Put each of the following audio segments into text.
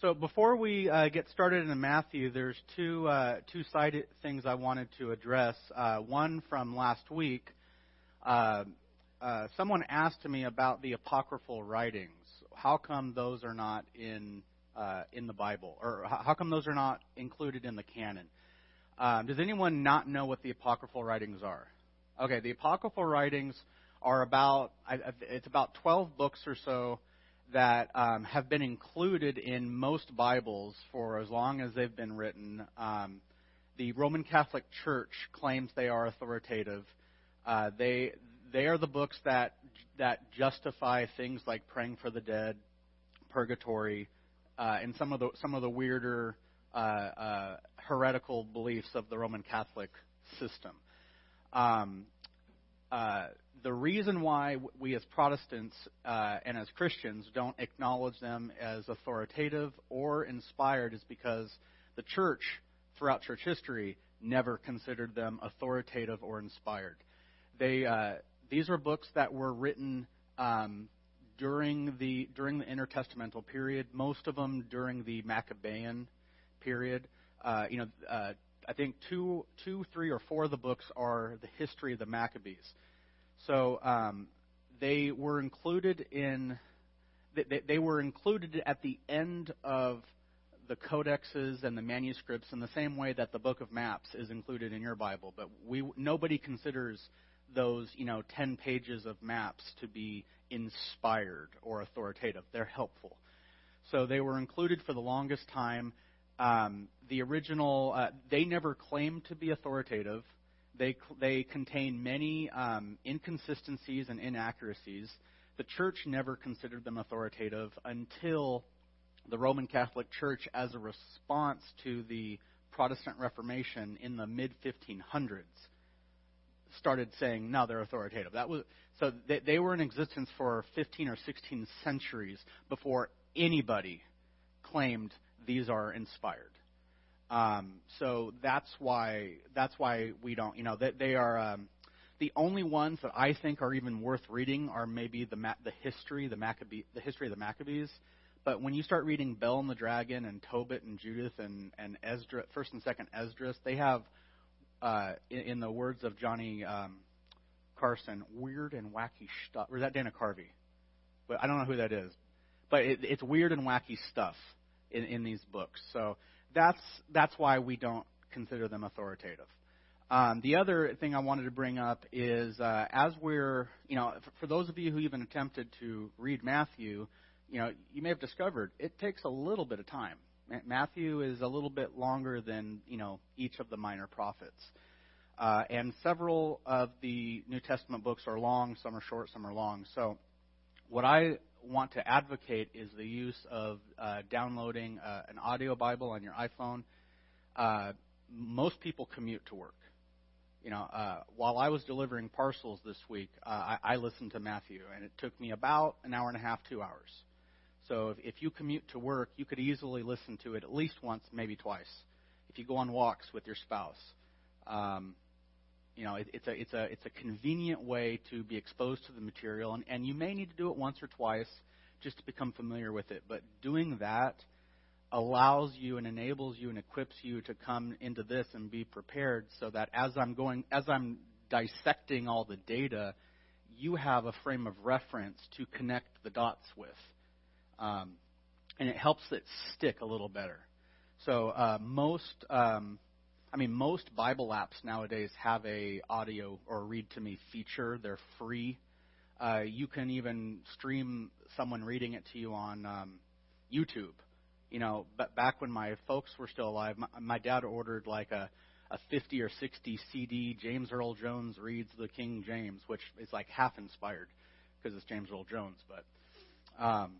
So before we uh, get started in Matthew, there's two uh, two side things I wanted to address. Uh, one from last week, uh, uh, someone asked me about the apocryphal writings. How come those are not in uh, in the Bible, or how come those are not included in the canon? Um, does anyone not know what the apocryphal writings are? Okay, the apocryphal writings are about it's about 12 books or so that um, have been included in most Bibles for as long as they've been written. Um, the Roman Catholic Church claims they are authoritative. Uh, they they are the books that that justify things like praying for the dead, purgatory, uh, and some of the some of the weirder uh, uh heretical beliefs of the Roman Catholic system. Um, uh, the reason why we as Protestants uh, and as Christians don't acknowledge them as authoritative or inspired is because the church, throughout church history, never considered them authoritative or inspired. They, uh, these are books that were written um, during the during the intertestamental period. Most of them during the Maccabean period. Uh, you know, uh, I think two, two, three, or four of the books are the history of the Maccabees. So um, they were included in they, they were included at the end of the codexes and the manuscripts in the same way that the book of maps is included in your Bible. But we nobody considers those you know ten pages of maps to be inspired or authoritative. They're helpful. So they were included for the longest time. Um, the original, uh, they never claimed to be authoritative. They, they contain many um, inconsistencies and inaccuracies. The church never considered them authoritative until the Roman Catholic Church, as a response to the Protestant Reformation in the mid 1500s, started saying, no, they're authoritative. That was, so they, they were in existence for 15 or 16 centuries before anybody claimed these are inspired. Um, so that's why that's why we don't. You know, they, they are um, the only ones that I think are even worth reading are maybe the the history, the Maccabee, the history of the Maccabees. But when you start reading Bel and the Dragon and Tobit and Judith and and Esdras, first and second Esdras, they have, uh, in, in the words of Johnny um, Carson, weird and wacky stuff. Or is that Dana Carvey? But I don't know who that is. But it, it's weird and wacky stuff in, in these books. So that's that's why we don't consider them authoritative. Um, the other thing I wanted to bring up is uh, as we're, you know, for, for those of you who even attempted to read Matthew, you know, you may have discovered it takes a little bit of time. Matthew is a little bit longer than, you know, each of the minor prophets. Uh, and several of the New Testament books are long, some are short, some are long. So, what I want to advocate is the use of uh, downloading uh, an audio Bible on your iPhone. Uh, most people commute to work. You know, uh, while I was delivering parcels this week, uh, I, I listened to Matthew, and it took me about an hour and a half, two hours. So if, if you commute to work, you could easily listen to it at least once, maybe twice. If you go on walks with your spouse, um, you know, it, it's a it's a it's a convenient way to be exposed to the material, and, and you may need to do it once or twice just to become familiar with it. But doing that allows you and enables you and equips you to come into this and be prepared, so that as I'm going as I'm dissecting all the data, you have a frame of reference to connect the dots with, um, and it helps it stick a little better. So uh, most um, I mean, most Bible apps nowadays have a audio or read to me feature. They're free. Uh, you can even stream someone reading it to you on um, YouTube. You know, but back when my folks were still alive, my, my dad ordered like a a 50 or 60 CD James Earl Jones reads the King James, which is like half inspired because it's James Earl Jones. But um,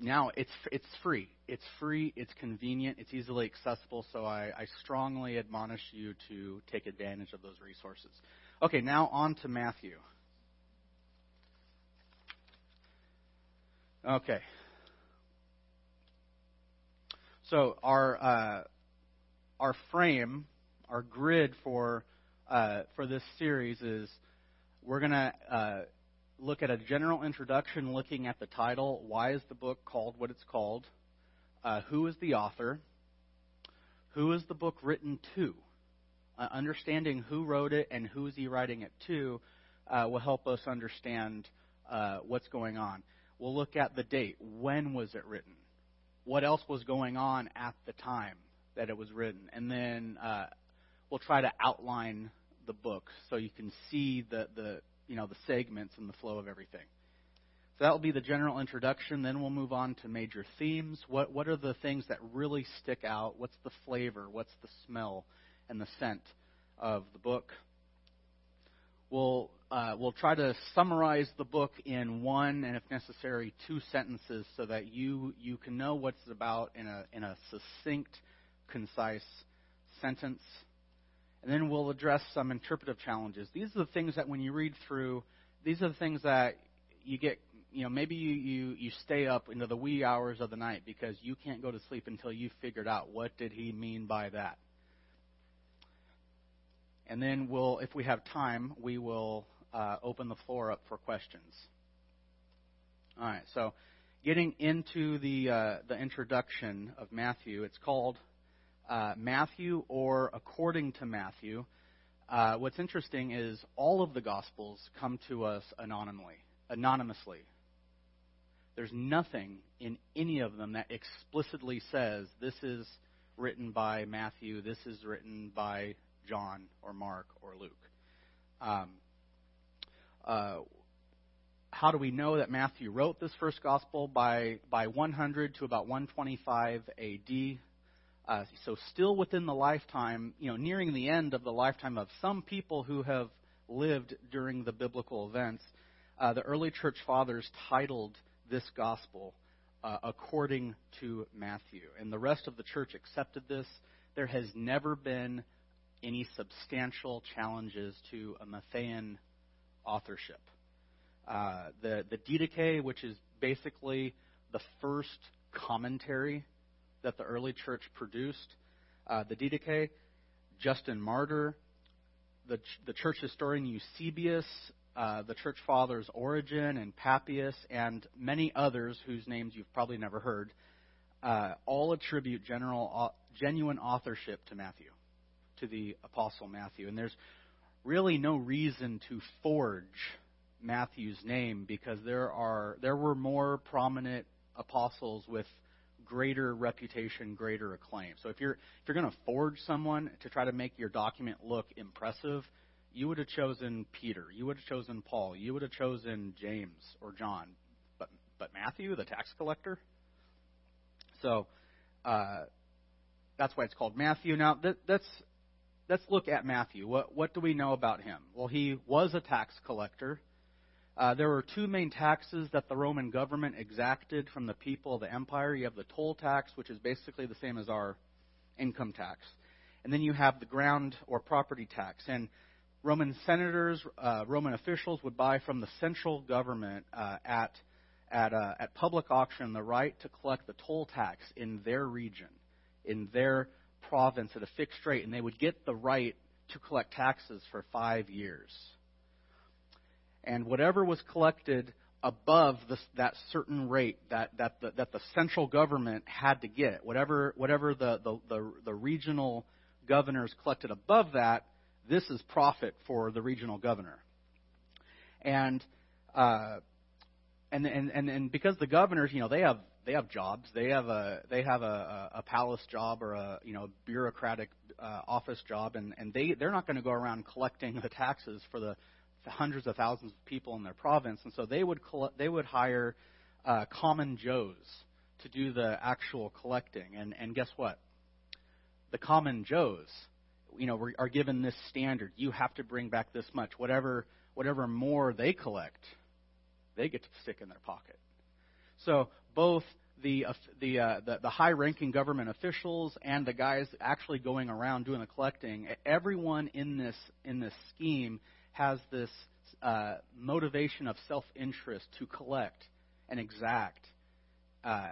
now it's it's free. It's free. It's convenient. It's easily accessible. So I, I strongly admonish you to take advantage of those resources. Okay, now on to Matthew. Okay. So our uh, our frame, our grid for uh, for this series is we're gonna uh, look at a general introduction looking at the title. Why is the book called what it's called? uh, who is the author, who is the book written to. Uh, understanding who wrote it and who is he writing it to uh, will help us understand uh, what's going on. We'll look at the date. When was it written? What else was going on at the time that it was written? And then uh, we'll try to outline the book so you can see the, the you know the segments and the flow of everything. So that will be the general introduction. Then we'll move on to major themes. What what are the things that really stick out? What's the flavor? What's the smell and the scent of the book? We'll uh, we'll try to summarize the book in one and, if necessary, two sentences, so that you you can know what it's about in a in a succinct, concise sentence. And then we'll address some interpretive challenges. These are the things that when you read through, these are the things that you get, you know, maybe you, you, you stay up into the wee hours of the night because you can't go to sleep until you've figured out what did he mean by that. And then we'll, if we have time, we will uh, open the floor up for questions. All right, so getting into the uh, the introduction of Matthew, it's called uh, Matthew or according to Matthew. Uh, what's interesting is all of the Gospels come to us anonymously. Anonymously. There's nothing in any of them that explicitly says this is written by Matthew, this is written by John or Mark or Luke. Um, uh, how do we know that Matthew wrote this first gospel? By by 100 to about 125 A.D. Uh, so still within the lifetime, you know, nearing the end of the lifetime of some people who have lived during the biblical events, uh, the early church fathers titled this gospel uh, according to Matthew, and the rest of the church accepted this. There has never been any substantial challenges to a Matthean authorship. Uh, the the Didache, which is basically the first commentary that the early church produced. Uh, the Didache, Justin Martyr, the, the church historian Eusebius, uh, the church fathers Origen and Papias, and many others whose names you've probably never heard, uh, all attribute general, uh, genuine authorship to Matthew, to the Apostle Matthew. And there's really no reason to forge Matthew's name because there are there were more prominent apostles with greater reputation, greater acclaim. So if you're if you're going to forge someone to try to make your document look impressive, you would have chosen Peter, you would have chosen Paul, you would have chosen James or John, but but Matthew, the tax collector. So uh, that's why it's called Matthew. Now that, that's let's look at Matthew. What what do we know about him? Well, he was a tax collector. Uh, there were two main taxes that the Roman government exacted from the people of the empire. You have the toll tax, which is basically the same as our income tax. And then you have the ground or property tax. And Roman senators, uh, Roman officials would buy from the central government uh, at, at, uh, at public auction the right to collect the toll tax in their region, in their province at a fixed rate. And they would get the right to collect taxes for five years and whatever was collected above this, that certain rate that, that, the, that the central government had to get, whatever, whatever the, the, the, the regional governors collected above that, this is profit for the regional governor. And, uh, and, and, and, and because the governors, you know, they have they have jobs. They have a they have a, a palace job or a you know bureaucratic uh, office job, and and they they're not going to go around collecting the taxes for the hundreds of thousands of people in their province, and so they would collect, they would hire uh, common Joes to do the actual collecting. And and guess what? The common Joes, you know, are given this standard. You have to bring back this much. Whatever whatever more they collect, they get to stick in their pocket. So both the the uh, the, the high-ranking government officials and the guys actually going around doing the collecting, everyone in this in this scheme has this uh, motivation of self interest to collect and exact uh,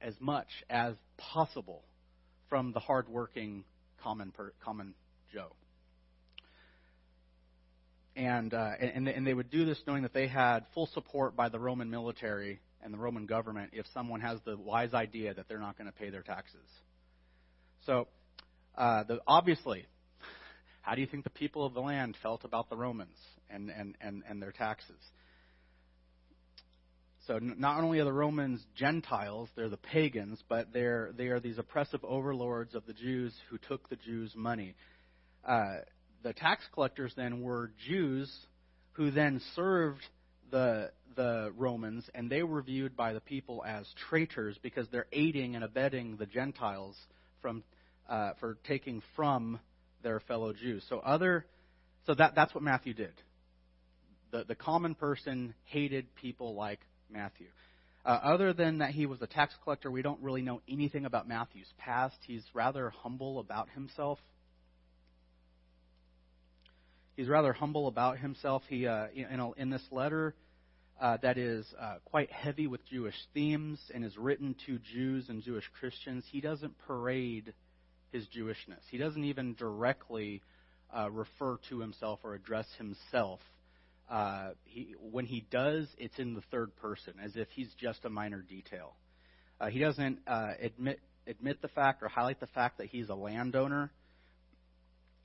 as much as possible from the hardworking common per, common Joe. And, uh, and and they would do this knowing that they had full support by the Roman military and the Roman government if someone has the wise idea that they're not going to pay their taxes. So, uh, the, obviously, how do you think the people of the land felt about the Romans and, and, and, and their taxes? So not only are the Romans Gentiles, they're the pagans, but they're they are these oppressive overlords of the Jews who took the Jews' money. Uh, the tax collectors then were Jews who then served the the Romans, and they were viewed by the people as traitors because they're aiding and abetting the Gentiles from uh, for taking from their fellow Jews. So other, so that that's what Matthew did. The the common person hated people like Matthew. Uh, other than that, he was a tax collector. We don't really know anything about Matthew's past. He's rather humble about himself. He's rather humble about himself. He uh, in, in this letter uh, that is uh, quite heavy with Jewish themes and is written to Jews and Jewish Christians, he doesn't parade his Jewishness. He doesn't even directly uh, refer to himself or address himself. Uh, he, when he does, it's in the third person, as if he's just a minor detail. Uh, he doesn't uh, admit admit the fact or highlight the fact that he's a landowner.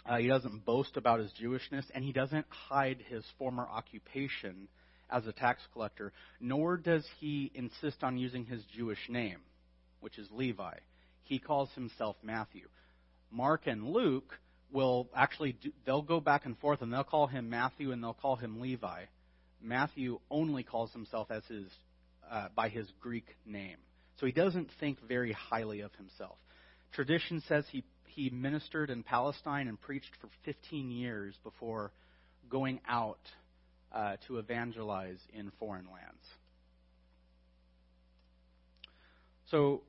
Uh, he doesn't boast about his Jewishness, and he doesn't hide his former occupation as a tax collector, nor does he insist on using his Jewish name, which is Levi. He calls himself Matthew. Mark and Luke will actually do, they'll go back and forth and they'll call him Matthew and they'll call him Levi. Matthew only calls himself as his uh, by his Greek name, so he doesn't think very highly of himself. Tradition says he he ministered in Palestine and preached for 15 years before going out uh, to evangelize in foreign lands. So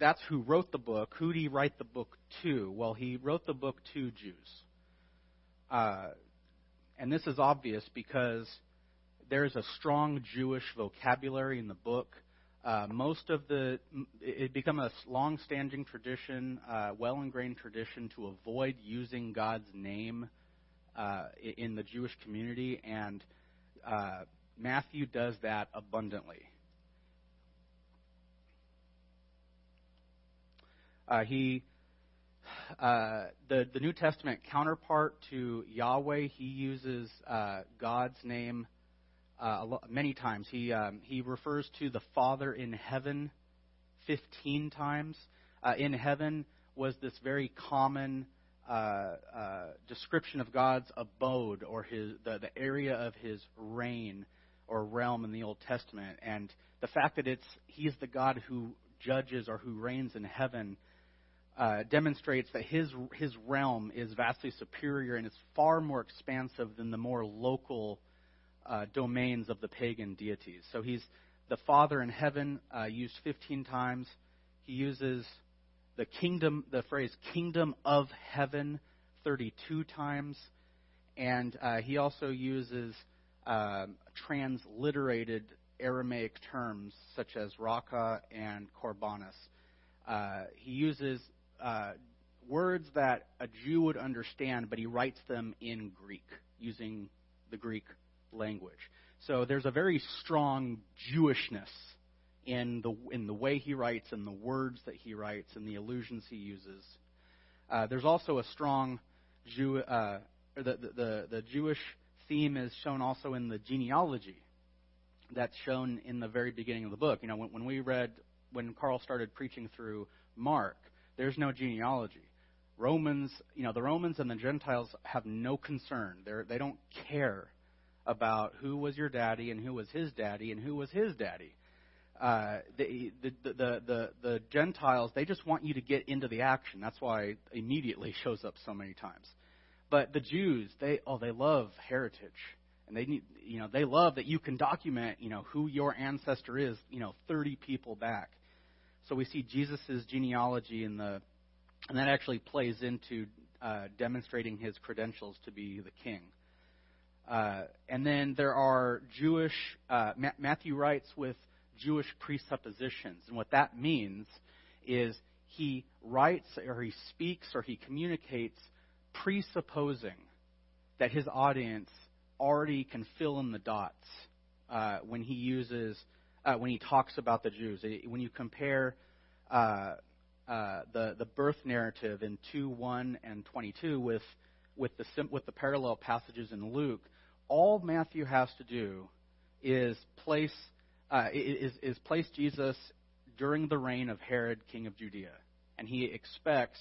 that's who wrote the book. Who did he write the book to? Well, he wrote the book to Jews. Uh, and this is obvious because there's a strong Jewish vocabulary in the book. Uh, most of the it become a long-standing tradition, uh, well-ingrained tradition to avoid using God's name uh, in the Jewish community, and uh, Matthew does that abundantly. Uh, he uh, the the New Testament counterpart to Yahweh, he uses uh, God's name uh, many times. He um, he refers to the Father in heaven fifteen times. Uh, in heaven was this very common uh, description of God's abode or his the, the area of his reign or realm in the Old Testament, and the fact that it's he's the God who judges or who reigns in heaven uh, demonstrates that his his realm is vastly superior and is far more expansive than the more local uh, domains of the pagan deities. So he's the Father in heaven uh, used 15 times. He uses the kingdom, the phrase "kingdom of heaven" 32 times, and uh, he also uses um, transliterated Aramaic terms such as raka and korbanos. Uh, he uses uh, words that a Jew would understand, but he writes them in Greek using the Greek language. So there's a very strong Jewishness in the in the way he writes and the words that he writes and the allusions he uses. Uh, there's also a strong Jew. Uh, the, the, the Jewish theme is shown also in the genealogy that's shown in the very beginning of the book. You know, when, when we read when Carl started preaching through Mark, there's no genealogy. Romans, you know, the Romans and the Gentiles have no concern. They're, they don't care about who was your daddy and who was his daddy and who was his daddy. Uh, the, the, the, the, the Gentiles, they just want you to get into the action. That's why immediately shows up so many times. But the Jews, they oh, they love heritage, and they need, you know, they love that you can document, you know, who your ancestor is, you know, 30 people back. So we see Jesus' genealogy in the, and that actually plays into uh, demonstrating his credentials to be the king. Uh, and then there are Jewish, uh, Ma- Matthew writes with Jewish presuppositions. And what that means is he writes or he speaks or he communicates presupposing that his audience already can fill in the dots uh, when he uses uh, when he talks about the Jews. When you compare uh, uh, the the birth narrative in two one and twenty two with with the with the parallel passages in Luke, all Matthew has to do is place uh, is is place Jesus during the reign of Herod, king of Judea, and he expects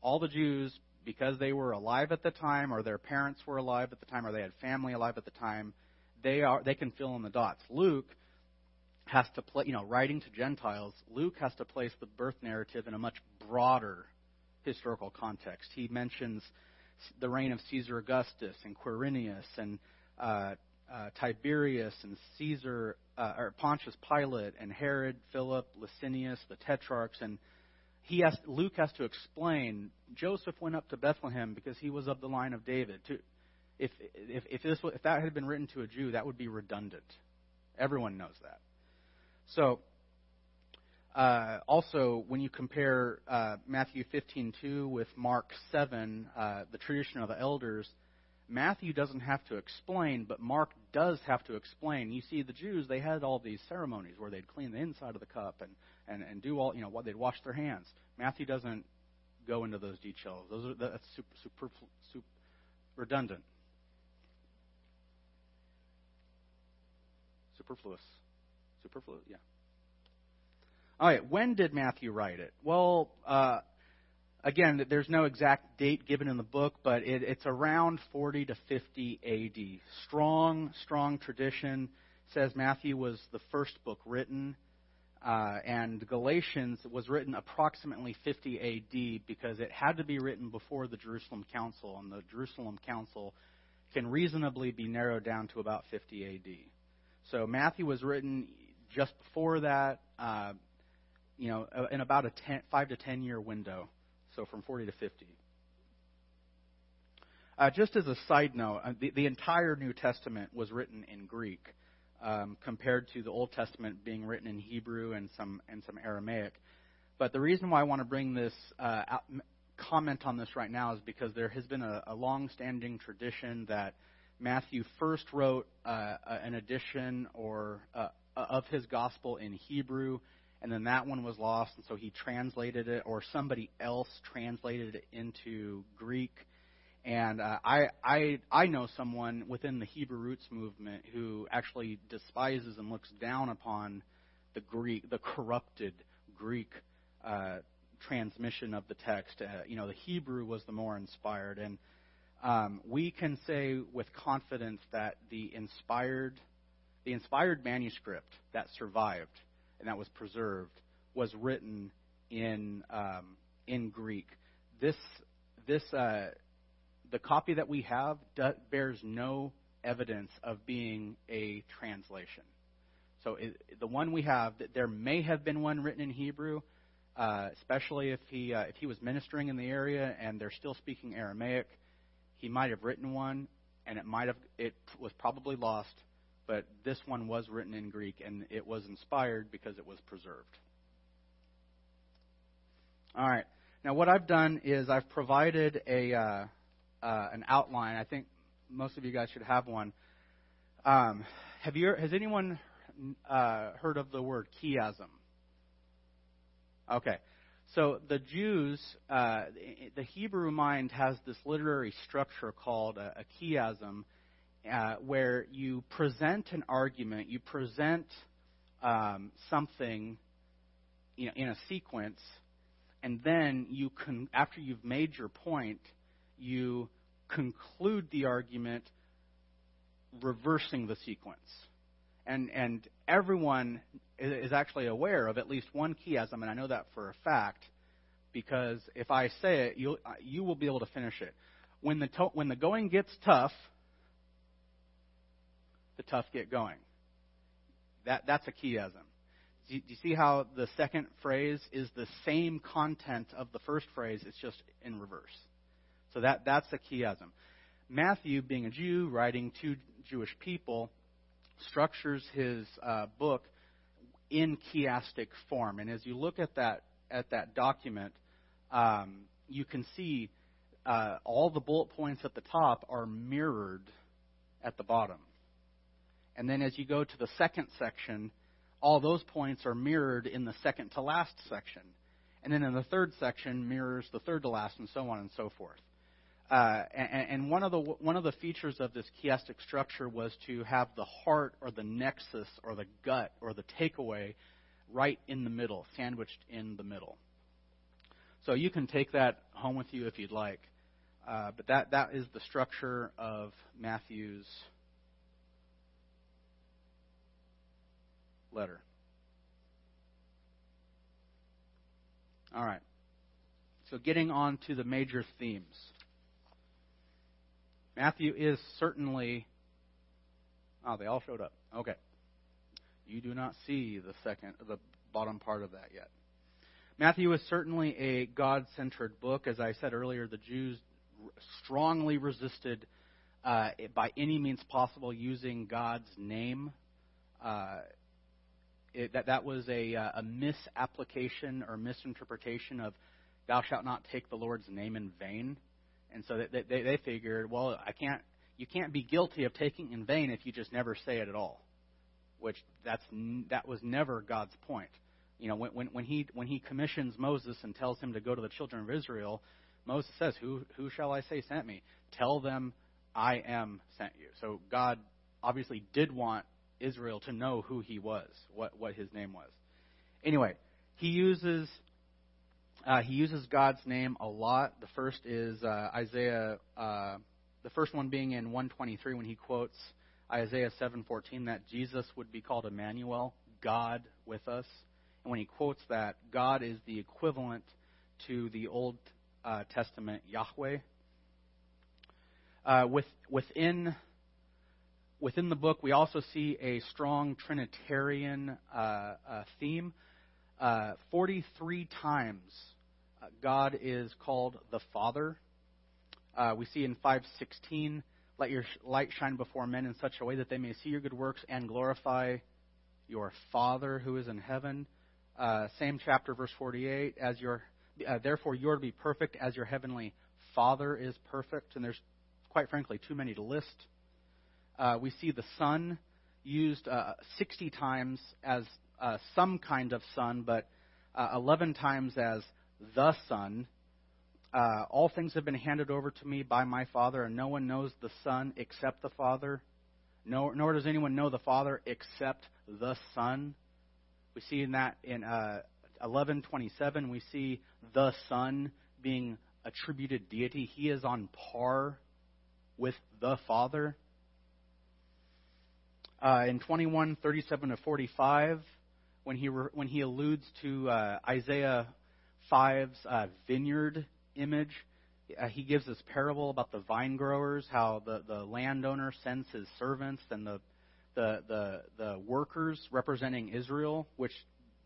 all the Jews because they were alive at the time, or their parents were alive at the time, or they had family alive at the time. They are they can fill in the dots. Luke has to play, you know, writing to Gentiles, Luke has to place the birth narrative in a much broader historical context. He mentions the reign of Caesar Augustus and Quirinius and uh, uh, Tiberius and Caesar, uh, or Pontius Pilate and Herod, Philip, Lysanias, the tetrarchs, and he has, Luke has to explain Joseph went up to Bethlehem because he was of the line of David. To, if, if, if, this, if that had been written to a Jew, that would be redundant. Everyone knows that. So, uh, also, when you compare uh, Matthew 15:2 with Mark 7, uh, the tradition of the elders, Matthew doesn't have to explain, but Mark does have to explain. You see, the Jews they had all these ceremonies where they'd clean the inside of the cup and and and do all you know what they'd wash their hands. Matthew doesn't go into those details. Those are that's super, super, super redundant, superfluous. Superfluous, yeah. All right, when did Matthew write it? Well, uh, again, there's no exact date given in the book, but it, it's around 40 to 50 AD. Strong, strong tradition says Matthew was the first book written, uh, and Galatians was written approximately 50 AD because it had to be written before the Jerusalem Council, and the Jerusalem Council can reasonably be narrowed down to about 50 AD. So Matthew was written just before that, uh, you know, uh, in about a ten, five to ten year window, so from 40 to 50. Uh, just as a side note, uh, the, the, entire New Testament was written in Greek, um, compared to the Old Testament being written in Hebrew and some and some Aramaic. But the reason why I want to bring this uh, out, comment on this right now is because there has been a, a long-standing tradition that Matthew first wrote uh, an edition or uh, of his gospel in Hebrew, and then that one was lost, and so he translated it, or somebody else translated it into Greek. And uh, I, I, I know someone within the Hebrew roots movement who actually despises and looks down upon the Greek, the corrupted Greek uh, transmission of the text. Uh, you know, the Hebrew was the more inspired, and um, we can say with confidence that the inspired, the inspired manuscript that survived and that was preserved was written in um, in Greek. This this uh, the copy that we have bears no evidence of being a translation. So it, the one we have, there may have been one written in Hebrew, uh, especially if he uh, if he was ministering in the area and they're still speaking Aramaic he might have written one, and it might have it was probably lost, but this one was written in Greek, and it was inspired because it was preserved. All right. Now, what I've done is I've provided a uh, uh, an outline. I think most of you guys should have one. Um, have you? Has anyone uh, heard of the word chiasm? Okay. So the Jews, uh, the Hebrew mind has this literary structure called a, a chiasm, uh, where you present an argument, you present um, something you know, in a sequence, and then you can, after you've made your point, you conclude the argument reversing the sequence. And, and everyone is actually aware of at least one chiasm, and I know that for a fact because if I say it, you you will be able to finish it. When the to, when the going gets tough, the tough get going. That that's a chiasm. Do you, do you see how the second phrase is the same content of the first phrase? It's just in reverse. So that that's a chiasm. Matthew, being a Jew, writing to Jewish people, structures his uh, book in chiastic form. And as you look at that at that document, um, you can see uh, all the bullet points at the top are mirrored at the bottom. And then as you go to the second section, all those points are mirrored in the second to last section. And then in the third section mirrors the third to last, and so on and so forth. Uh, and, and one of the one of the features of this chiastic structure was to have the heart or the nexus or the gut or the takeaway right in the middle, sandwiched in the middle. So you can take that home with you if you'd like. Uh, but that, that is the structure of Matthew's letter. All right. So getting on to the major themes. Matthew is certainly. Oh, they all showed up. Okay. You do not see the second, the bottom part of that yet. Matthew is certainly a God centered book. As I said earlier, the Jews strongly resisted, uh, by any means possible, using God's name. Uh, it, that, that was a, uh, a misapplication or misinterpretation of "Thou shalt not take the Lord's name in vain," and so they, they, they figured, well, I can't, you can't be guilty of taking in vain if you just never say it at all, which that's that was never God's point. You know, when, when, when, he, when he commissions Moses and tells him to go to the children of Israel, Moses says, who, who shall I say sent me? Tell them I am sent you. So God obviously did want Israel to know who he was, what, what his name was. Anyway, he uses uh, he uses God's name a lot. The first is uh, Isaiah, uh, the first one being in 123 when he quotes Isaiah 7:14 that Jesus would be called Emmanuel, God with us. And when he quotes that, God is the equivalent to the Old uh, Testament Yahweh. Uh, with, within, within the book, we also see a strong Trinitarian uh, uh theme. Uh, 43 times uh, God is called the Father. we see in 516, let your light shine before men in such a way that they may see your good works and glorify your Father who is in heaven. Uh, same chapter, verse 48. As your, uh, therefore, you are to be perfect as your heavenly Father is perfect. And there's, quite frankly, too many to list. Uh, we see the son used uh, 60 times as uh, some kind of son, but uh, 11 times as the Son. all things have been handed over to me by my Father, and no one knows the Son except the Father. Nor, nor does anyone know the Father except the Son we see in that in uh, 11:27, we see the Son being attributed deity. He is on par with the Father. Uh, in 21:37 to 45, when he re- when he alludes to uh, Isaiah 5's uh, vineyard image, uh, he gives this parable about the vine growers, how the, the landowner sends his servants and the the, the, the workers representing Israel, which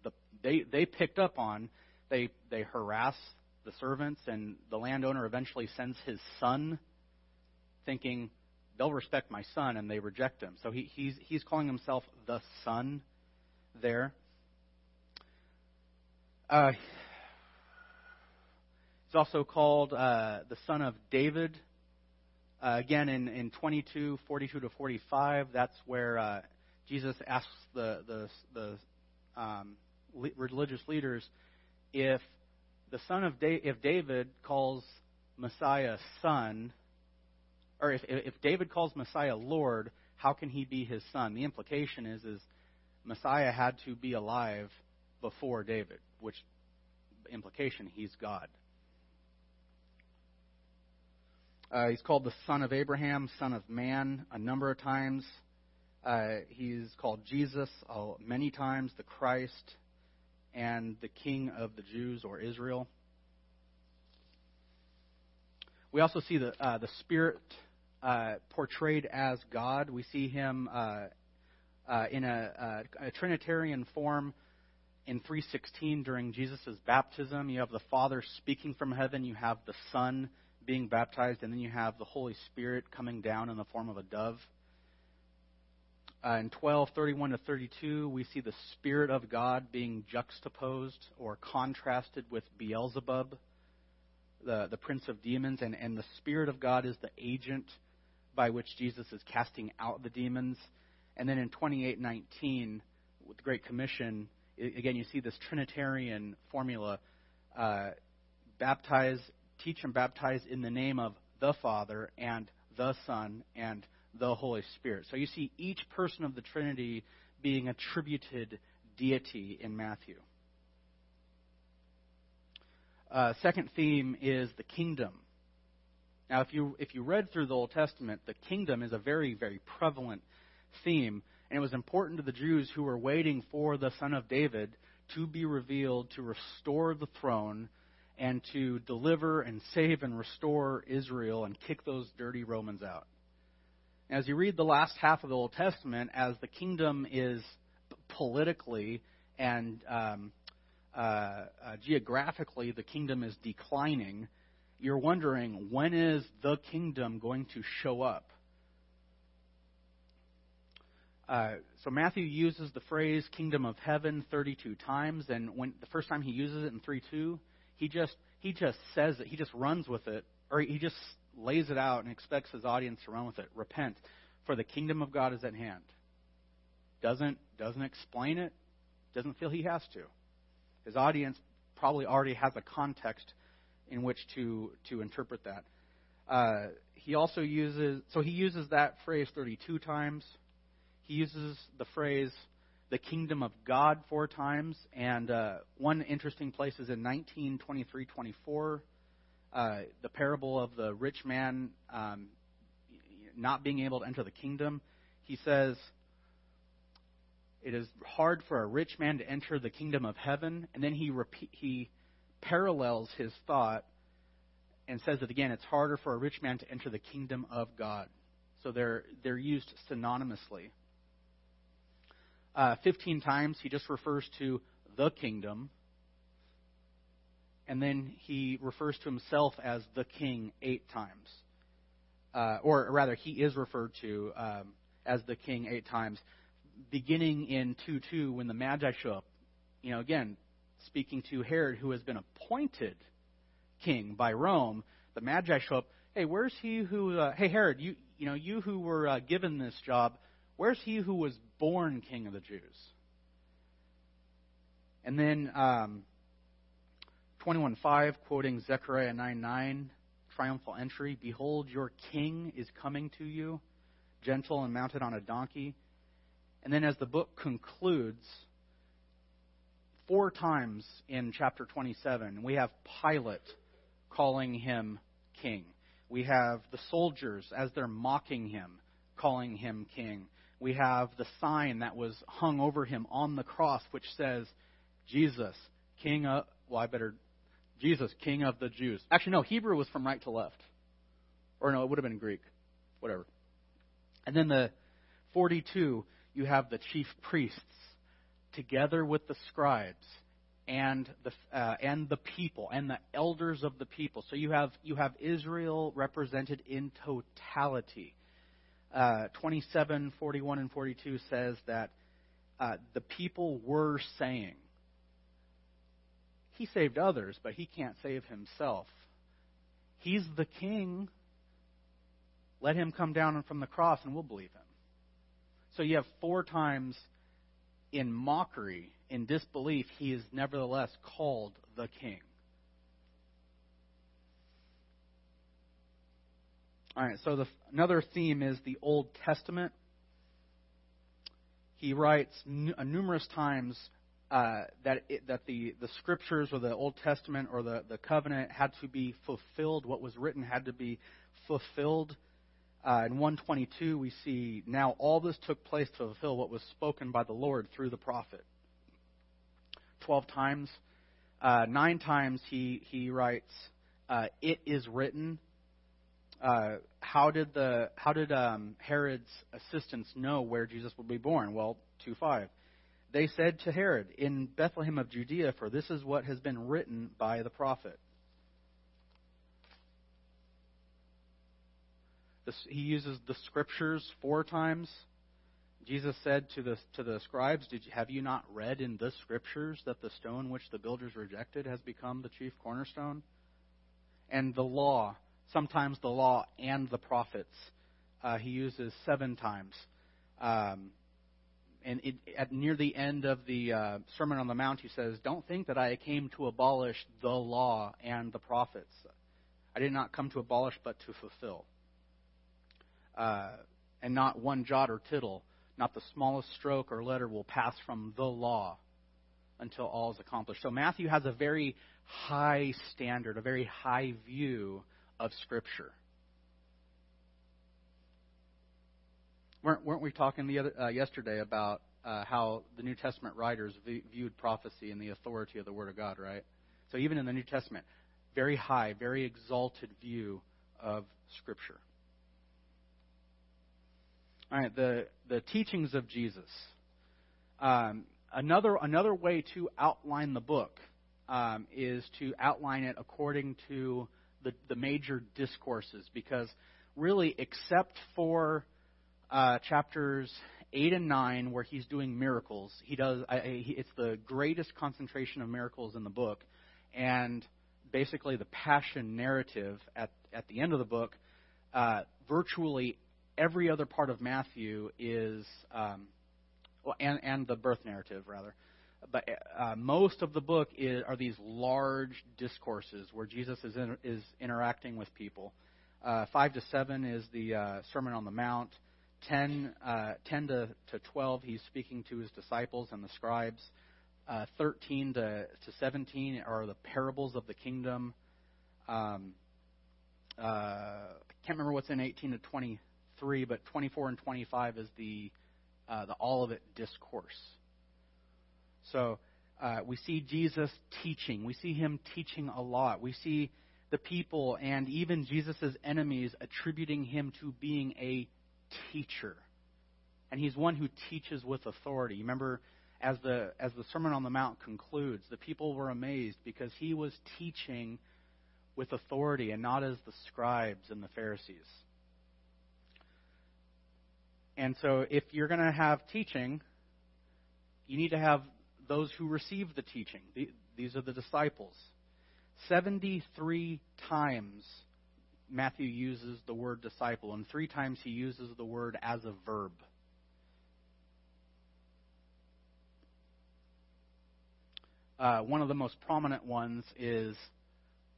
the, they, they picked up on, they, they harass the servants, and the landowner eventually sends his son, thinking, they'll respect my son, and they reject him. So he, he's, he's calling himself the son there. Uh, he's also called uh, the son of David uh, again, in, in 22, 42 to 45, that's where uh, Jesus asks the, the, the um, religious leaders if the son of da- if David calls Messiah son, or if, if David calls Messiah Lord, how can he be his son? The implication is is Messiah had to be alive before David, which implication he's God. Uh, he's called the Son of Abraham, Son of Man, a number of times. Uh, he's called Jesus uh, many times, the Christ, and the King of the Jews or Israel. We also see the uh, the Spirit uh, portrayed as God. We see him uh, in a, a, Trinitarian form in 316 during Jesus' baptism. You have the Father speaking from heaven. You have the Son being baptized, and then you have the Holy Spirit coming down in the form of a dove. Uh, in 12:31 to 32, we see the Spirit of God being juxtaposed or contrasted with Beelzebub, the, the prince of demons, and, and the Spirit of God is the agent by which Jesus is casting out the demons. And then in 28:19, with the Great Commission, again, you see this Trinitarian formula uh, baptize, teach and baptize in the name of the Father and the Son and the Holy Spirit. So you see each person of the Trinity being attributed deity in Matthew. Uh, second theme is the kingdom. Now, if you if you read through the Old Testament, the kingdom is a very very prevalent theme, and it was important to the Jews who were waiting for the Son of David to be revealed to restore the throne and to deliver and save and restore Israel and kick those dirty Romans out. As you read the last half of the Old Testament, as the kingdom is politically and um, uh, uh, geographically, the kingdom is declining, you're wondering when is the kingdom going to show up? Uh, so Matthew uses the phrase "kingdom of heaven" 32 times, and when the first time he uses it in 3:2, he just he just says it, he just runs with it, or he just lays it out and expects his audience to run with it. Repent, for the kingdom of God is at hand. Doesn't doesn't explain it, doesn't feel he has to. His audience probably already has a context in which to to interpret that. Uh, he also uses so he uses that phrase 32 times. He uses the phrase the kingdom of God four times, and uh, one interesting place is in 1923 24, uh, the parable of the rich man um, not being able to enter the kingdom. He says, It is hard for a rich man to enter the kingdom of heaven, and then he, repeat, he parallels his thought and says that again, it's harder for a rich man to enter the kingdom of God. So they're, they're used synonymously. Uh, 15 times he just refers to the kingdom. And then he refers to himself as the king eight times. Uh, or rather, he is referred to um, as the king eight times, beginning in 2 2 when the Magi show up. You know, again, speaking to Herod, who has been appointed king by Rome, the Magi show up. Hey, where's he who? Uh, hey, Herod, you you know you who were uh, given this job. Where's he who was born king of the Jews? And then um, 21.5, quoting Zechariah 9.9, triumphal entry, Behold, your king is coming to you, gentle and mounted on a donkey. And then as the book concludes, four times in chapter 27, we have Pilate calling him king. We have the soldiers, as they're mocking him, calling him king we have the sign that was hung over him on the cross, which says, Jesus, King of, well, I better, Jesus, King of the Jews. Actually, no, Hebrew was from right to left. Or no, it would have been Greek. Whatever. And then the 42, you have the chief priests together with the scribes and the uh, and the people and the elders of the people. So you have you have Israel represented in totality uh, 27, 41, and 42 says that uh, the people were saying, He saved others, but He can't save Himself. He's the King. Let Him come down from the cross and we'll believe Him. So you have four times in mockery, in disbelief, He is nevertheless called the King. All right, so the, another theme is the Old Testament. He writes n- uh, numerous times uh, that it, that the, the scriptures or the Old Testament or the, the covenant had to be fulfilled. What was written had to be fulfilled. Uh, in 122, we see now all this took place to fulfill what was spoken by the Lord through the prophet. Twelve times, uh, nine times he he writes, uh, "It is written." uh, how did the how did um, Herod's assistants know where Jesus would be born? Well, two five. They said to Herod, "In Bethlehem of Judea, for this is what has been written by the prophet." He uses the scriptures four times. Jesus said to the to the scribes, "Did you, have you not read in the scriptures that the stone which the builders rejected has become the chief cornerstone?" And the law sometimes the law and the prophets. Uh, he uses seven times. Um, and it, at near the end of the uh, Sermon on the Mount, he says, "Don't think that I came to abolish the law and the prophets. I did not come to abolish, but to fulfill." Uh, and not one jot or tittle, not the smallest stroke or letter will pass from the law until all is accomplished. So Matthew has a very high standard, a very high view of Scripture. weren't, weren't we talking the other, uh, yesterday about uh, how the New Testament writers v- viewed prophecy and the authority of the Word of God, right? So even in the New Testament, very high, very exalted view of Scripture. All right, the the teachings of Jesus. Um, another another way to outline the book um, is to outline it according to the the major discourses, because really, except for uh, chapters 8 and 9, where he's doing miracles. He does. I, he, it's the greatest concentration of miracles in the book, and basically the passion narrative at at the end of the book. Uh, virtually every other part of Matthew is, um, well, and and the birth narrative rather, but uh, most of the book is, are these large discourses where Jesus is in, is interacting with people. Uh, five to seven is the uh, Sermon on the Mount. 10, uh, 10 to, to 12, he's speaking to his disciples and the scribes. Uh, 13 to, to 17 are the parables of the kingdom. Um, uh, I can't remember what's in 18 to 23, but 24 and 25 is the, uh, the Olivet discourse. So uh, we see Jesus teaching. We see him teaching a lot. We see the people and even Jesus' enemies attributing him to being a teacher. And he's one who teaches with authority. Remember, as the, as the Sermon on the Mount concludes, the people were amazed because he was teaching with authority and not as the scribes and the Pharisees. And so, if you're going to have teaching, you need to have those who receive the teaching. These are the disciples. 73 times Matthew uses the word disciple, and three times he uses the word as a verb. Uh, one of the most prominent ones is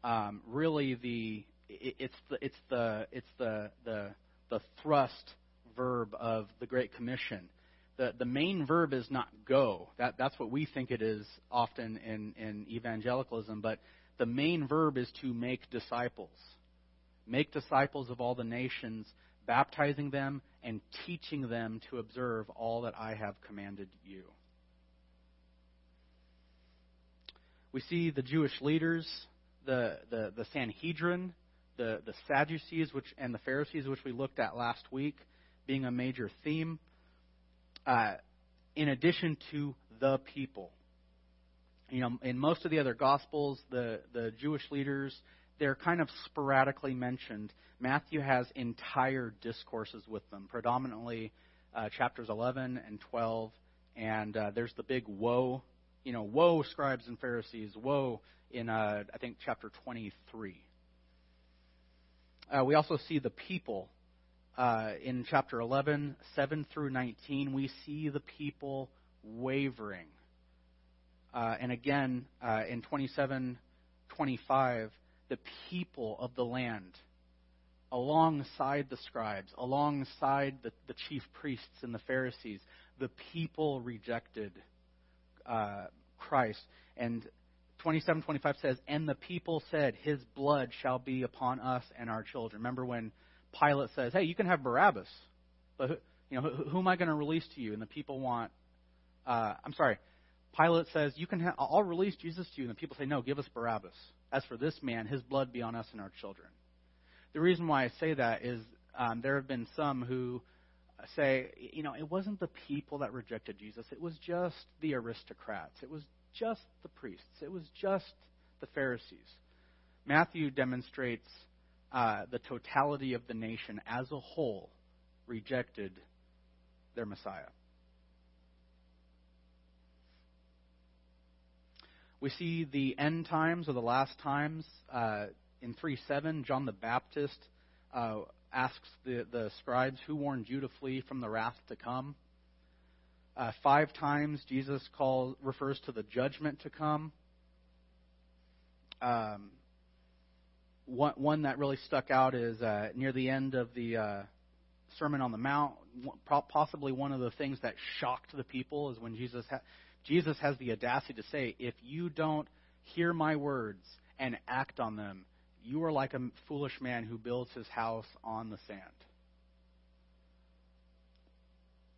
um, really the it's the it's the it's the the the thrust verb of the Great Commission. The the main verb is not go. That that's what we think it is often in in evangelicalism, but the main verb is to make disciples. Make disciples of all the nations, baptizing them and teaching them to observe all that I have commanded you. We see the Jewish leaders, the, the, the Sanhedrin, the, the Sadducees which, and the Pharisees, which we looked at last week, being a major theme, uh, in addition to the people. You know, in most of the other Gospels, the, the Jewish leaders they're kind of sporadically mentioned. Matthew has entire discourses with them, predominantly uh, chapters 11 and 12. And uh, there's the big woe, you know, woe, scribes and Pharisees, woe in, uh, I think, chapter 23. Uh, we also see the people. Uh, in chapter 11, 7 through 19, we see the people wavering. Uh, and again, in 27, 25, the people of the land alongside the scribes, alongside the, the chief priests and the Pharisees. The people rejected uh, Christ. And 27:25 says, "And the people said, His blood shall be upon us and our children." Remember when Pilate says, "Hey, you can have Barabbas, but you know who, who am I going to release to you?" And the people want, uh, I'm sorry, Pilate says, "You can, ha- I'll release Jesus to you," and the people say, "No, give us Barabbas." As for this man, his blood be on us and our children. The reason why I say that is um, there have been some who say, you know, it wasn't the people that rejected Jesus, it was just the aristocrats, it was just the priests, it was just the Pharisees. Matthew demonstrates uh, the totality of the nation as a whole rejected their Messiah. We see the end times or the last times uh, in 3 7. John the Baptist uh, asks the, the scribes, Who warned you to flee from the wrath to come? Uh, five times Jesus calls refers to the judgment to come. Um, one, one that really stuck out is uh, near the end of the uh, Sermon on the Mount. Possibly one of the things that shocked the people is when Jesus ha- Jesus has the audacity to say, "If you don't hear my words and act on them, you are like a foolish man who builds his house on the sand."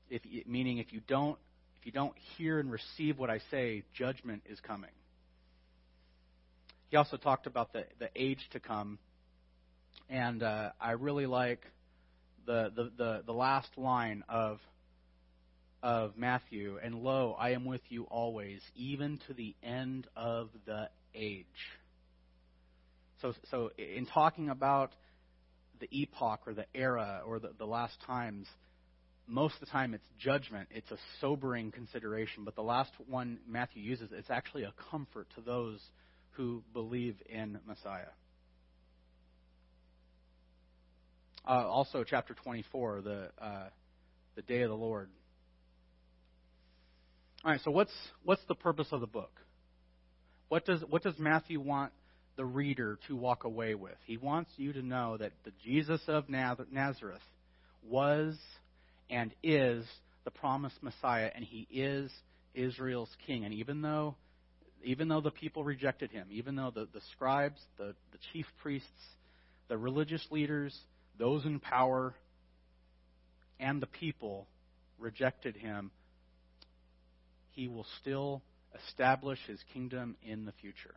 If, meaning, if you don't if you don't hear and receive what I say, judgment is coming. He also talked about the, the age to come, and uh, I really like the, the, the, the last line of of Matthew, and lo, I am with you always, even to the end of the age. So, so in talking about the epoch or the era or the, the last times, most of the time it's judgment. It's a sobering consideration. But the last one Matthew uses, it's actually a comfort to those who believe in Messiah. Uh, also, chapter 24, the uh, the day of the Lord. All right. So what's what's the purpose of the book? What does what does Matthew want the reader to walk away with? He wants you to know that the Jesus of Nazareth was and is the promised Messiah, and he is Israel's king. And even though even though the people rejected him, even though the, the scribes, the, the chief priests, the religious leaders, those in power, and the people rejected him, he will still establish his kingdom in the future.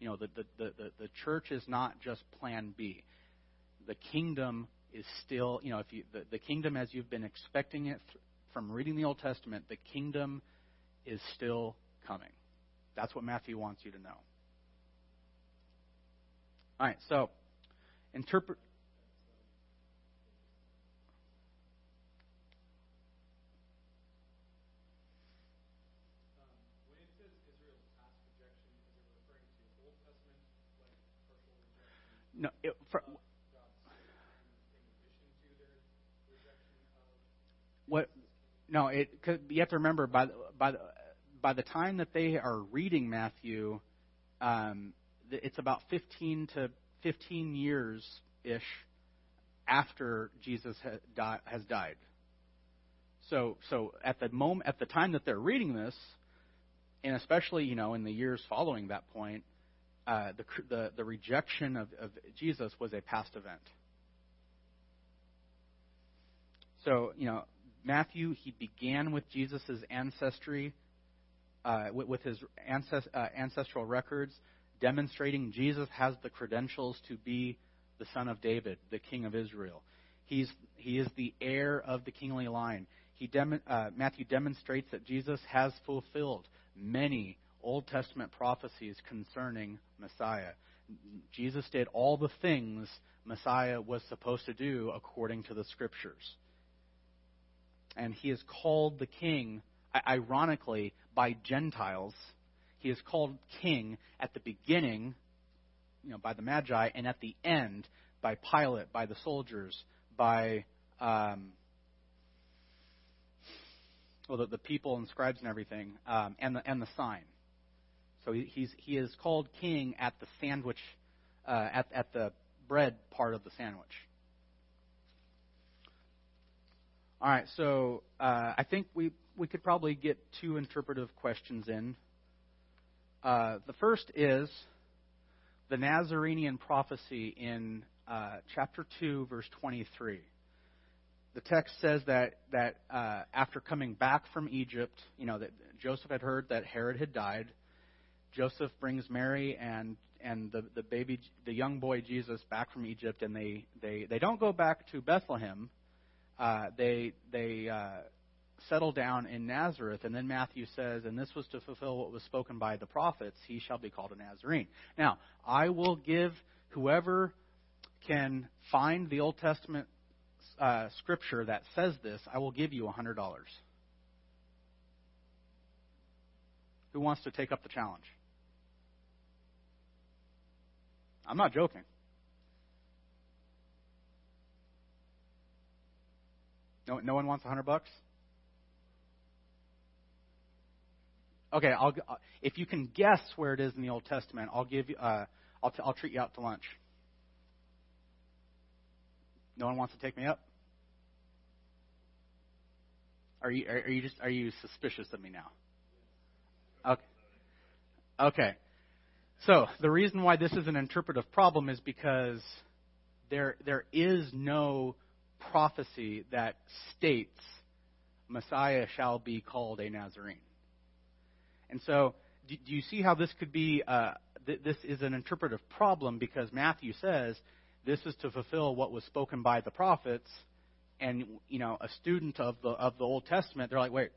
You know, the, the, the, the, church is not just plan B. The kingdom is still, you know, if you, the, the kingdom as you've been expecting it from reading the Old Testament, the kingdom is still coming. That's what Matthew wants you to know. All right, so interpret. No, it, for, what? No, it. You have to remember by by by the time that they are reading Matthew, um, it's about 15 to 15 years ish after Jesus has died. So, so at the moment, at the time that they're reading this, and especially you know in the years following that point, uh, the, the the rejection of, of Jesus was a past event. So you know Matthew he began with Jesus' ancestry uh, with, with, his ancest, uh, ancestral records, demonstrating Jesus has the credentials to be the son of David, the king of Israel. He's, he is the heir of the kingly line. He dem- uh, Matthew demonstrates that Jesus has fulfilled many Old Testament prophecies concerning Messiah. Jesus did all the things Messiah was supposed to do according to the scriptures. And he is called the king ironically, by Gentiles. He is called king at the beginning, you know, by the Magi, and at the end by Pilate, by the soldiers, by um, well, the, the, people and scribes and everything, um, and the and the sign. So he, he's he is called king at the sandwich, uh, at at the bread part of the sandwich. All right, so uh, I think we we could probably get two interpretive questions in. Uh, the first is the Nazarene prophecy in uh, chapter 2, verse 23. The text says that, that uh, after coming back from Egypt, you know, that Joseph had heard that Herod had died. Joseph brings Mary and and the, the baby, the young boy Jesus, back from Egypt, and they they, they don't go back to Bethlehem. Uh, they they uh, settle down in Nazareth. And then Matthew says, and this was to fulfill what was spoken by the prophets, he shall be called a Nazarene. Now, I will give whoever can find the Old Testament uh, scripture that says this, I will give you a $100. Who wants to take up the challenge? I'm not joking. No, no one wants a hundred bucks. Okay, I'll, if you can guess where it is in the Old Testament, I'll give you. Uh, I'll, t- I'll treat you out to lunch. No one wants to take me up. Are you are, are you just are you suspicious of me now? Okay. Okay. So the reason why this is an interpretive problem is because there there is no prophecy that states Messiah shall be called a Nazarene. And so, do, do you see how this could be? Uh, th- this is an interpretive problem because Matthew says this is to fulfill what was spoken by the prophets, and you know, a student of the of the Old Testament, they're like, wait,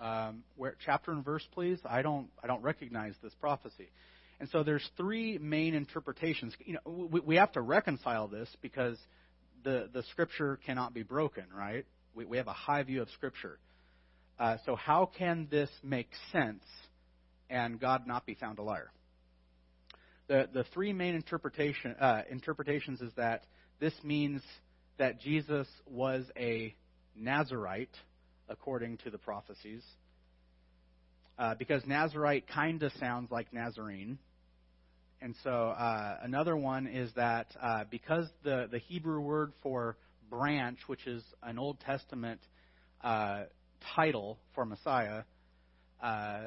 um, where chapter and verse, please? I don't I don't recognize this prophecy. And so there's three main interpretations. You know, we, we have to reconcile this because the the scripture cannot be broken, right? We, we have a high view of scripture. Uh, so how can this make sense and God not be found a liar? The the three main interpretation uh, interpretations is that this means that Jesus was a Nazarite according to the prophecies. Uh, because Nazarite kind of sounds like Nazarene. And so uh, another one is that uh, because the, the Hebrew word for branch, which is an Old Testament uh, title for Messiah, uh,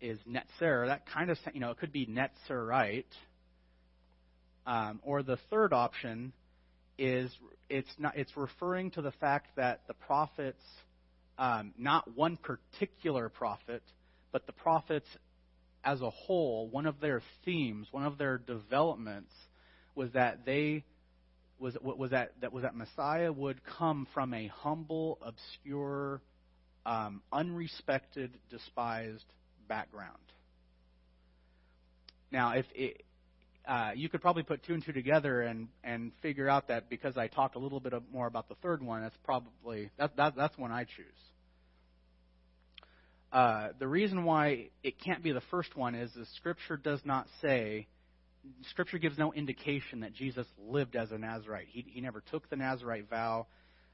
is Netzer, that kind of, you know, it could be Netzerite. Um, or the third option is it's not it's referring to the fact that the prophets, um, not one particular prophet, but the prophets as a whole, one of their themes, one of their developments was that they was was that that was that Messiah would come from a humble, obscure, um, unrespected, despised background. Now, if it, uh, you could probably put two and two together and and figure out that because I talked a little bit more about the third one, that's probably that, that that's one I choose. Uh, the reason why it can't be the first one is the Scripture does not say. Scripture gives no indication that Jesus lived as a Nazarite. He, he never took the Nazarite vow.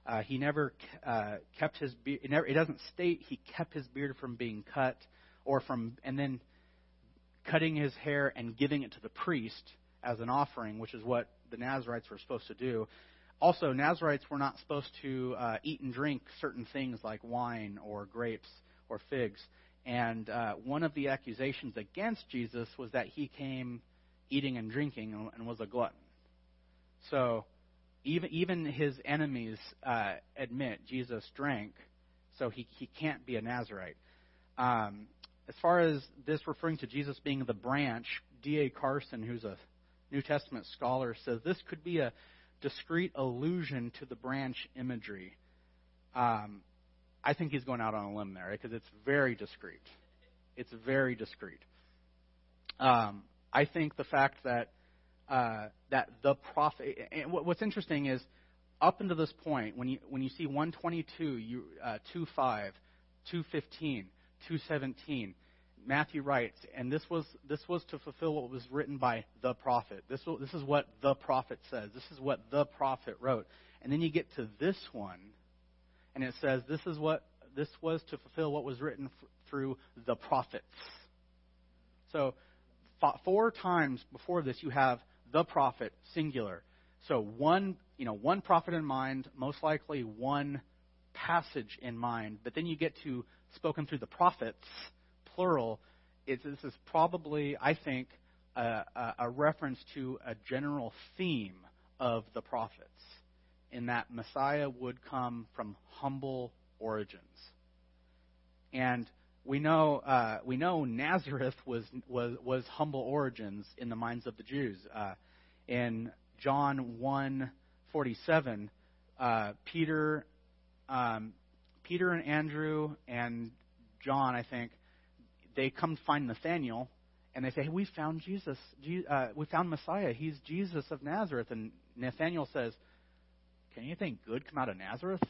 Uh, he never uh, kept his beard. It, doesn't state he kept his beard from being cut, or from and then cutting his hair and giving it to the priest as an offering, which is what the Nazarites were supposed to do. Also, Nazarites were not supposed to uh, eat and drink certain things like wine or grapes or figs. And uh, one of the accusations against Jesus was that he came eating and drinking and was a glutton. So even even his enemies uh, admit Jesus drank, so he he can't be a Nazarite. Um, as far as this referring to Jesus being the branch, D.A. Carson, who's a New Testament scholar, says this could be a discrete allusion to the branch imagery. Um, I think he's going out on a limb there because it's very discreet. It's very discreet. Um, I think the fact that uh, that the prophet. And what's interesting is up until this point, when you when you see 122, you uh, 25, 215, 217, Matthew writes, and this was this was to fulfill what was written by the prophet. This this is what the prophet says. This is what the prophet wrote. And then you get to this one, and it says this is what this was to fulfill what was written f- through the prophets. So four times before this, you have the prophet singular. So one, you know, one prophet in mind, most likely one passage in mind. But then you get to spoken through the prophets, plural. It's, this is probably, I think, a, a, a reference to a general theme of the prophets, in that Messiah would come from humble origins. And we know uh, we know Nazareth was was was humble origins in the minds of the Jews. Uh, in John one forty seven, uh, Peter um, Peter and Andrew and John, I think, they come find Nathaniel and they say, "Hey, we found Jesus. Uh, we found Messiah. He's Jesus of Nazareth." And Nathaniel says, "Can anything good come out of Nazareth?"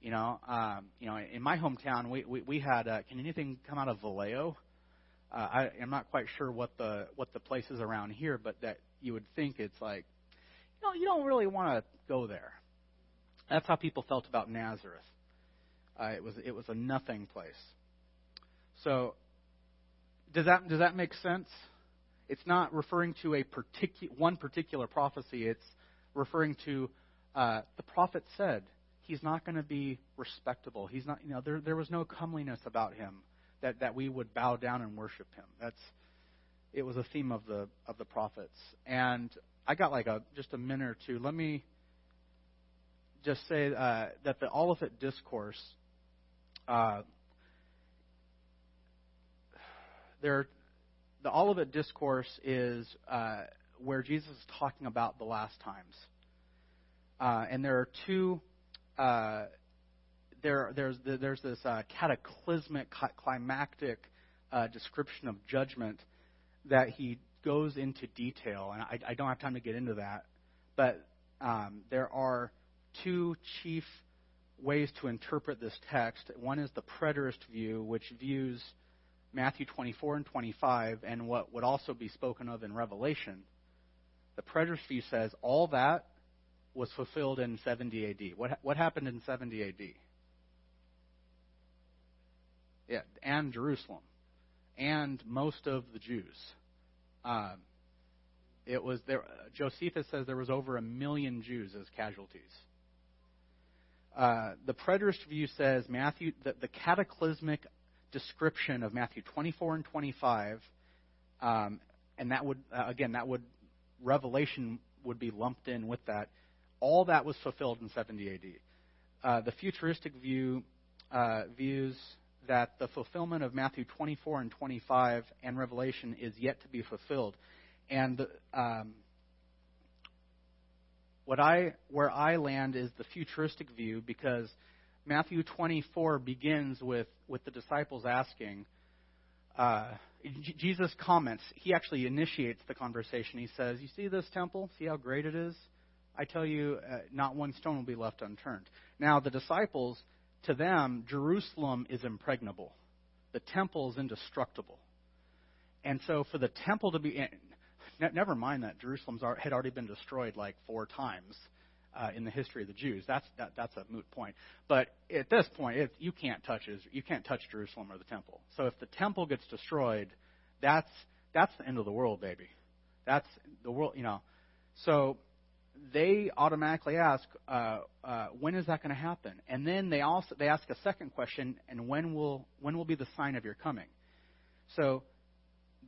You know, um, you know, in my hometown, we we, we had. Uh, can anything come out of Vallejo? Uh, I, I'm not quite sure what the what the place is around here, but that you would think it's like, you know, you don't really want to go there. That's how people felt about Nazareth. Uh, it was it was a nothing place. So does that does that make sense? It's not referring to a particular one particular prophecy. It's referring to uh, the prophet said he's not going to be respectable. He's not. You know, there there was no comeliness about him that that we would bow down and worship him. That's it was a theme of the of the prophets. And I got like a just a minute or two. Let me just say uh, that the Olivet discourse. Uh, there, the Olivet discourse is uh, where Jesus is talking about the last times, uh, and there are two. Uh, there, there's there's this uh, cataclysmic, climactic description of judgment that he goes into detail, and I, I don't have time to get into that. But um, there are two chief ways to interpret this text. One is the preterist view, which views Matthew 24 and 25 and what would also be spoken of in Revelation. The preterist view says all that was fulfilled in 70 AD. What, what happened in 70 AD? Yeah, and Jerusalem and most of the Jews. Um, it was there. Josephus says there was over a million Jews as casualties. Uh, the preterist view says Matthew that the cataclysmic description of Matthew 24 and 25, um, and that would uh, again that would Revelation would be lumped in with that. All that was fulfilled in 70 AD. Uh, the futuristic view uh, views that the fulfillment of Matthew 24 and 25 and Revelation is yet to be fulfilled. And um, what I where I land is the futuristic view because Matthew 24 begins with with the disciples asking. Uh, Jesus comments. He actually initiates the conversation. He says, "You see this temple? See how great it is? I tell you, uh, not one stone will be left unturned." Now the disciples to them, Jerusalem is impregnable. The temple is indestructible. And so for the temple to be, never mind that Jerusalem had already been destroyed like four times uh, in the history of the Jews. That's that, that's a moot point. But at this point, you can't touch you can't touch Jerusalem or the temple. So if the temple gets destroyed, that's that's the end of the world, baby. That's the world, you know. So they automatically ask, uh, uh, when is that going to happen? And then they also they ask a second question, and when will when will be the sign of your coming? So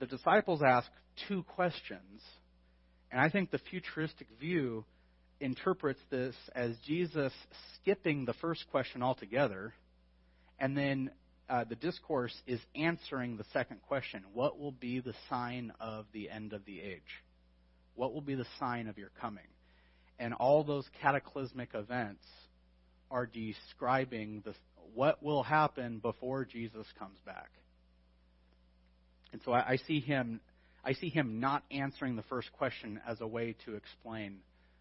the disciples ask two questions, and I think the futuristic view interprets this as Jesus skipping the first question altogether, and then uh, the discourse is answering the second question: What will be the sign of the end of the age? What will be the sign of your coming? And all those cataclysmic events are describing the, what will happen before Jesus comes back. And so I, I see him I see him not answering the first question as a way to explain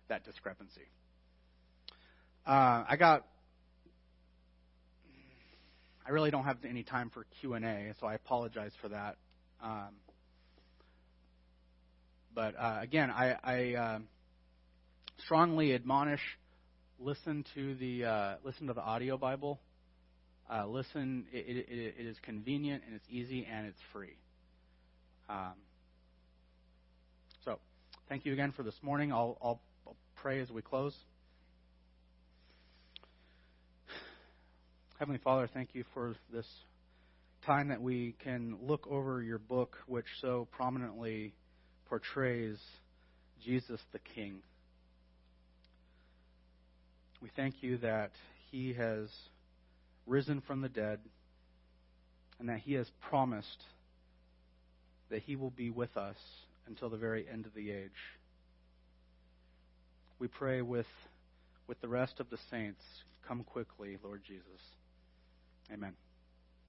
that discrepancy. Uh, I got. I really don't have any time for Q and A, so I apologize for that. Um, but uh, again, I, I uh, strongly admonish listen to the uh, listen to the audio Bible. Uh, listen, it, it, it is convenient and it's easy and it's free. Um, so, thank you again for this morning. I'll, I'll, I'll pray as we close. Heavenly Father, thank you for this time that we can look over your book, which so prominently portrays Jesus the King. We thank you that he has risen from the dead and that he has promised that he will be with us until the very end of the age. We pray with, with the rest of the saints, come quickly, Lord Jesus. Amen.